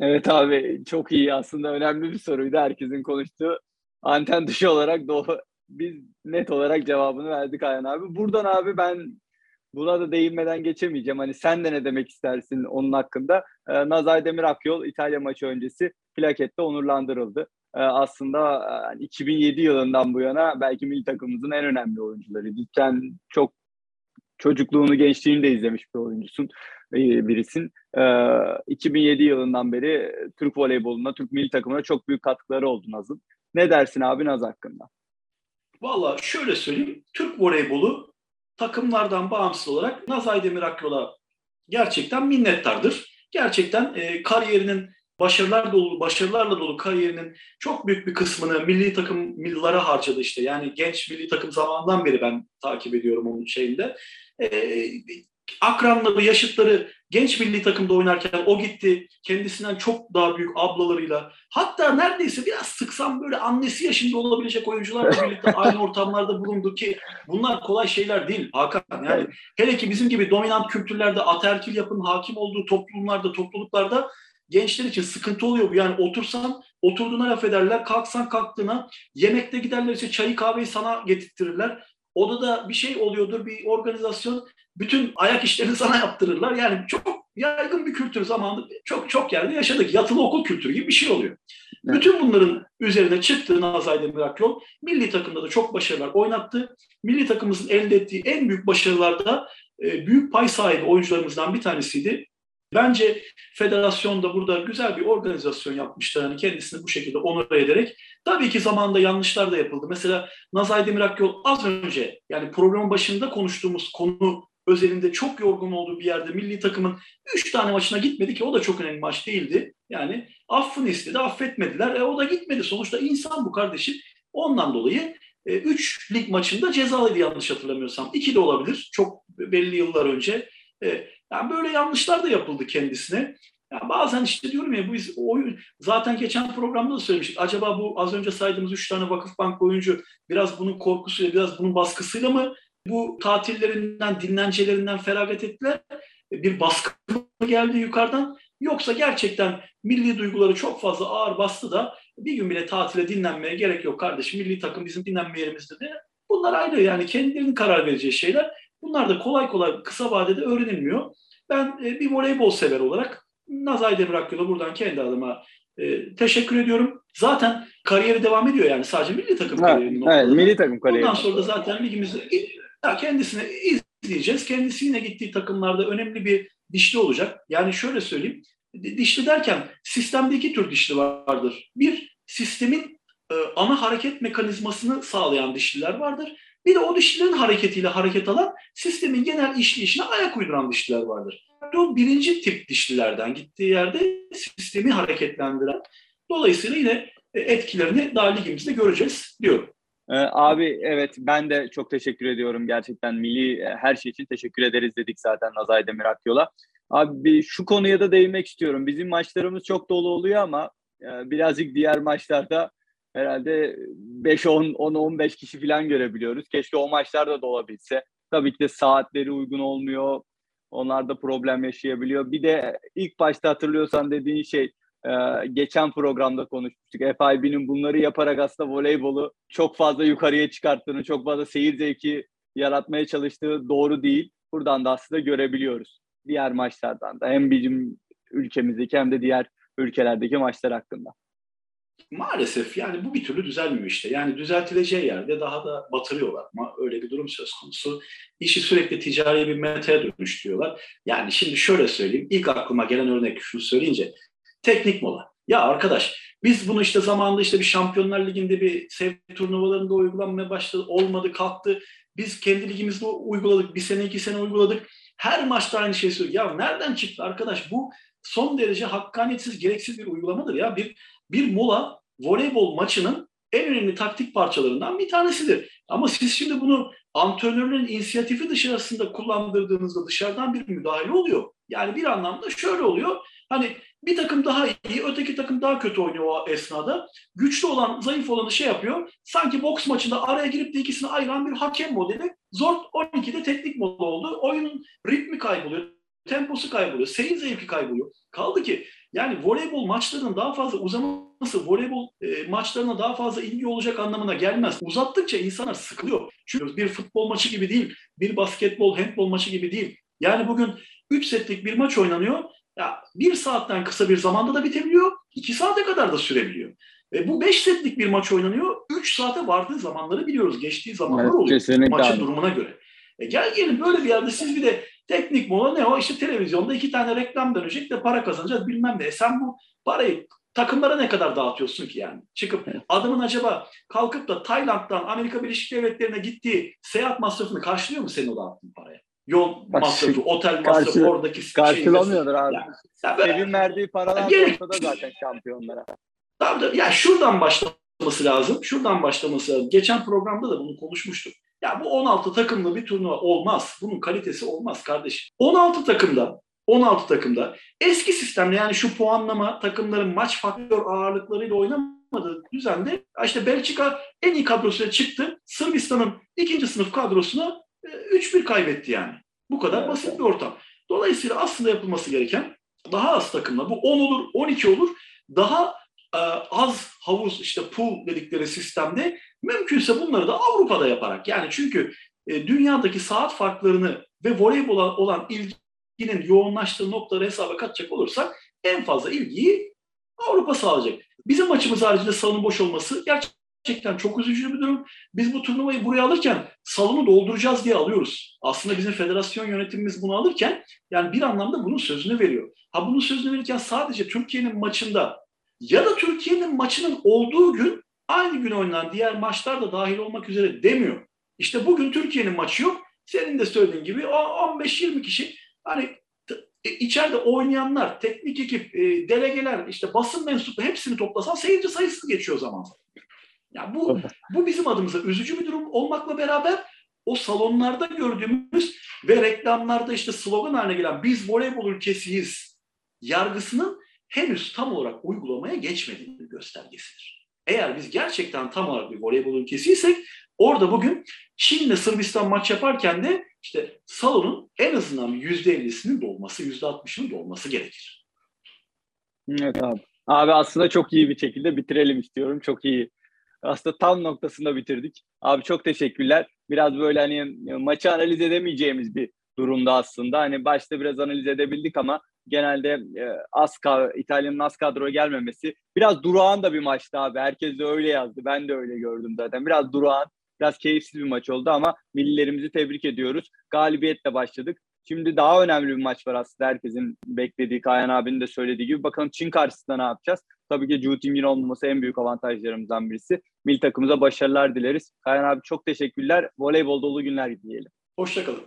Evet abi çok iyi aslında önemli bir soruydu herkesin konuştuğu. Anten dışı olarak doğru, biz net olarak cevabını verdik Ayhan abi. Buradan abi ben buna da değinmeden geçemeyeceğim. Hani sen de ne demek istersin onun hakkında? Ee, Nazay Demir Akyol İtalya maçı öncesi plakette onurlandırıldı. Ee, aslında 2007 yılından bu yana belki milli takımımızın en önemli oyuncuları. Cidden çok çocukluğunu, gençliğini de izlemiş bir oyuncusun, e, birisin. 2007 ee, yılından beri Türk voleyboluna, Türk milli takımına çok büyük katkıları oldu Naz'ın. Ne dersin abi Naz hakkında? Valla şöyle söyleyeyim. Türk voleybolu takımlardan bağımsız olarak Naz Aydemir Akyol'a gerçekten minnettardır. Gerçekten e, kariyerinin başarılar dolu, başarılarla dolu kariyerinin çok büyük bir kısmını milli takımlara harcadı işte. Yani genç milli takım zamandan beri ben takip ediyorum onun şeyinde. E, akranları, yaşıtları genç milli takımda oynarken o gitti. Kendisinden çok daha büyük ablalarıyla hatta neredeyse biraz sıksam böyle annesi yaşında olabilecek oyuncularla birlikte aynı ortamlarda bulundu ki bunlar kolay şeyler değil Hakan. Yani hele ki bizim gibi dominant kültürlerde ataerkil yapının hakim olduğu toplumlarda, topluluklarda gençler için sıkıntı oluyor bu. Yani otursan oturduğuna laf ederler, kalksan kalktığına, yemekte giderler işte çayı kahveyi sana getirtirirler. Odada bir şey oluyordur, bir organizasyon bütün ayak işlerini sana yaptırırlar. Yani çok yaygın bir kültür zamanında çok çok yerde yaşadık. Yatılı okul kültürü gibi bir şey oluyor. Evet. Bütün bunların üzerine çıktığı Nazay Demiraklı milli takımda da çok başarılar oynattı. Milli takımımızın elde ettiği en büyük başarılarda e, büyük pay sahibi oyuncularımızdan bir tanesiydi. Bence federasyon da burada güzel bir organizasyon yapmışlar. Yani kendisini bu şekilde onur ederek. Tabii ki zamanında yanlışlar da yapıldı. Mesela Nazay Demirakyol az önce yani programın başında konuştuğumuz konu özelinde çok yorgun olduğu bir yerde milli takımın 3 tane maçına gitmedi ki o da çok önemli maç değildi. Yani affını istedi, affetmediler. E, o da gitmedi. Sonuçta insan bu kardeşim. Ondan dolayı 3 e, lig maçında cezalıydı yanlış hatırlamıyorsam. 2 de olabilir. Çok belli yıllar önce. E, yani böyle yanlışlar da yapıldı kendisine. Yani bazen işte diyorum ya biz oyun zaten geçen programda da söylemiştik. Acaba bu az önce saydığımız üç tane Vakıfbank oyuncu biraz bunun korkusuyla, biraz bunun baskısıyla mı bu tatillerinden, dinlencelerinden feragat ettiler. Bir baskı mı geldi yukarıdan? Yoksa gerçekten milli duyguları çok fazla ağır bastı da bir gün bile tatile dinlenmeye gerek yok kardeşim. Milli takım bizim dinlenme yerimizde de. Bunlar ayrı yani kendilerinin karar vereceği şeyler. Bunlar da kolay kolay kısa vadede öğrenilmiyor. Ben e, bir voleybol sever olarak Nazay Demiraklı'na buradan kendi adıma e, teşekkür ediyorum. Zaten kariyeri devam ediyor yani sadece milli takım evet, kariyerinin evet, milli takım kariyeri. Bundan sonra da zaten ligimizde ya kendisini izleyeceğiz. Kendisi yine gittiği takımlarda önemli bir dişli olacak. Yani şöyle söyleyeyim. Dişli derken sistemde iki tür dişli vardır. Bir, sistemin e, ana hareket mekanizmasını sağlayan dişliler vardır. Bir de o dişlilerin hareketiyle hareket alan sistemin genel işleyişine ayak uyduran dişliler vardır. O birinci tip dişlilerden gittiği yerde sistemi hareketlendiren. Dolayısıyla yine etkilerini daha ligimizde göreceğiz diyorum. Ee, abi evet ben de çok teşekkür ediyorum gerçekten milli e, her şey için teşekkür ederiz dedik zaten Nazay Demir Akyol'a. Abi şu konuya da değinmek istiyorum. Bizim maçlarımız çok dolu oluyor ama e, birazcık diğer maçlarda herhalde 5-10-15 kişi falan görebiliyoruz. Keşke o maçlarda da olabilse. Tabii ki de saatleri uygun olmuyor. Onlar da problem yaşayabiliyor. Bir de ilk başta hatırlıyorsan dediğin şey e, geçen programda konuşmuştuk. FIB'nin bunları yaparak aslında voleybolu çok fazla yukarıya çıkarttığını, çok fazla seyir zevki yaratmaya çalıştığı doğru değil. Buradan da aslında görebiliyoruz. Diğer maçlardan da hem bizim ülkemizdeki hem de diğer ülkelerdeki maçlar hakkında. Maalesef yani bu bir türlü düzelmiyor işte. Yani düzeltileceği yerde daha da batırıyorlar ama öyle bir durum söz konusu. İşi sürekli ticari bir metaya dönüştürüyorlar. Yani şimdi şöyle söyleyeyim. ilk aklıma gelen örnek şunu söyleyince teknik mola. Ya arkadaş biz bunu işte zamanında işte bir Şampiyonlar Ligi'nde bir sev turnuvalarında uygulanmaya başladı. Olmadı kalktı. Biz kendi ligimizde uyguladık. Bir sene iki sene uyguladık. Her maçta aynı şey söylüyor. Ya nereden çıktı arkadaş? Bu son derece hakkaniyetsiz, gereksiz bir uygulamadır ya. Bir bir mola voleybol maçının en önemli taktik parçalarından bir tanesidir. Ama siz şimdi bunu antrenörlerin inisiyatifi dışarısında kullandırdığınızda dışarıdan bir müdahale oluyor. Yani bir anlamda şöyle oluyor. Hani bir takım daha iyi, öteki takım daha kötü oynuyor o esnada. Güçlü olan, zayıf olanı şey yapıyor. Sanki boks maçında araya girip de ikisini ayıran bir hakem modeli. Zor 12'de teknik moda oldu. Oyunun ritmi kayboluyor, temposu kayboluyor, seyir zevki kayboluyor. Kaldı ki yani voleybol maçlarının daha fazla uzaması voleybol e, maçlarına daha fazla ilgi olacak anlamına gelmez. Uzattıkça insanlar sıkılıyor. Çünkü bir futbol maçı gibi değil, bir basketbol, handbol maçı gibi değil. Yani bugün 3 setlik bir maç oynanıyor. Ya bir saatten kısa bir zamanda da bitebiliyor, 2 saate kadar da sürebiliyor. E, bu 5 setlik bir maç oynanıyor, 3 saate vardığı zamanları biliyoruz. Geçtiği zamanlar evet, oluyor maçın abi. durumuna göre. E gel gelin böyle bir yerde siz bir de teknik mola ne o? İşte televizyonda iki tane reklam dönecek de para kazanacağız bilmem ne. E sen bu parayı takımlara ne kadar dağıtıyorsun ki yani? Çıkıp adamın acaba kalkıp da Tayland'dan Amerika Birleşik Devletleri'ne gittiği seyahat masrafını karşılıyor mu senin o dağıttığın paraya? Yol Bak, masrafı, otel masrafı, Karşı, oradaki Karşılamıyordur şey, abi. Yani, yani Sevin verdiği paralar gerek, ortada zaten şampiyonlara. Da ya şuradan başlaması lazım. Şuradan başlaması lazım. Geçen programda da bunu konuşmuştuk. Ya bu 16 takımlı bir turnuva olmaz. Bunun kalitesi olmaz kardeşim. 16 takımda 16 takımda eski sistemde yani şu puanlama takımların maç faktör ağırlıklarıyla oynamadığı düzende işte Belçika en iyi kadrosuyla çıktı. Sırbistan'ın ikinci sınıf kadrosuna 3-1 e, kaybetti yani. Bu kadar basit bir ortam. Dolayısıyla aslında yapılması gereken daha az takımla bu 10 olur 12 olur daha az havuz işte pool dedikleri sistemde mümkünse bunları da Avrupa'da yaparak yani çünkü e, dünyadaki saat farklarını ve voleybola olan ilginin yoğunlaştığı noktaları hesaba katacak olursak en fazla ilgiyi Avrupa sağlayacak. Bizim maçımız haricinde salonun boş olması gerçekten çok üzücü bir durum. Biz bu turnuvayı buraya alırken salonu dolduracağız diye alıyoruz. Aslında bizim federasyon yönetimimiz bunu alırken yani bir anlamda bunun sözünü veriyor. Ha bunun sözünü verirken sadece Türkiye'nin maçında ya da Türkiye'nin maçının olduğu gün aynı gün oynanan diğer maçlar da dahil olmak üzere demiyor. İşte bugün Türkiye'nin maçı yok. Senin de söylediğin gibi 15-20 kişi hani e, içeride oynayanlar, teknik ekip, e, delegeler, işte basın mensubu hepsini toplasan seyirci sayısı geçiyor zaman zaman. Yani bu, bu bizim adımıza üzücü bir durum olmakla beraber o salonlarda gördüğümüz ve reklamlarda işte slogan haline gelen biz voleybol ülkesiyiz yargısının henüz tam olarak uygulamaya geçmediği bir göstergesidir. Eğer biz gerçekten tam olarak bir voleybol ülkesiysek orada bugün Çin'le Sırbistan maç yaparken de işte salonun en azından %50'sinin dolması, %60'ının dolması gerekir. Evet abi. Abi aslında çok iyi bir şekilde bitirelim istiyorum. Çok iyi. Aslında tam noktasında bitirdik. Abi çok teşekkürler. biraz böyle hani maçı analiz edemeyeceğimiz bir durumda aslında. Hani başta biraz analiz edebildik ama genelde e, az İtalya'nın az kadroya gelmemesi biraz durağan da bir maçtı abi. Herkes de öyle yazdı. Ben de öyle gördüm zaten. Biraz durağan, biraz keyifsiz bir maç oldu ama millilerimizi tebrik ediyoruz. Galibiyetle başladık. Şimdi daha önemli bir maç var aslında herkesin beklediği, Kayan abinin de söylediği gibi. Bakalım Çin karşısında ne yapacağız? Tabii ki Ju Tim'in olmaması en büyük avantajlarımızdan birisi. Mil takımımıza başarılar dileriz. Kayan abi çok teşekkürler. Voleybol dolu günler diyelim. Hoşçakalın.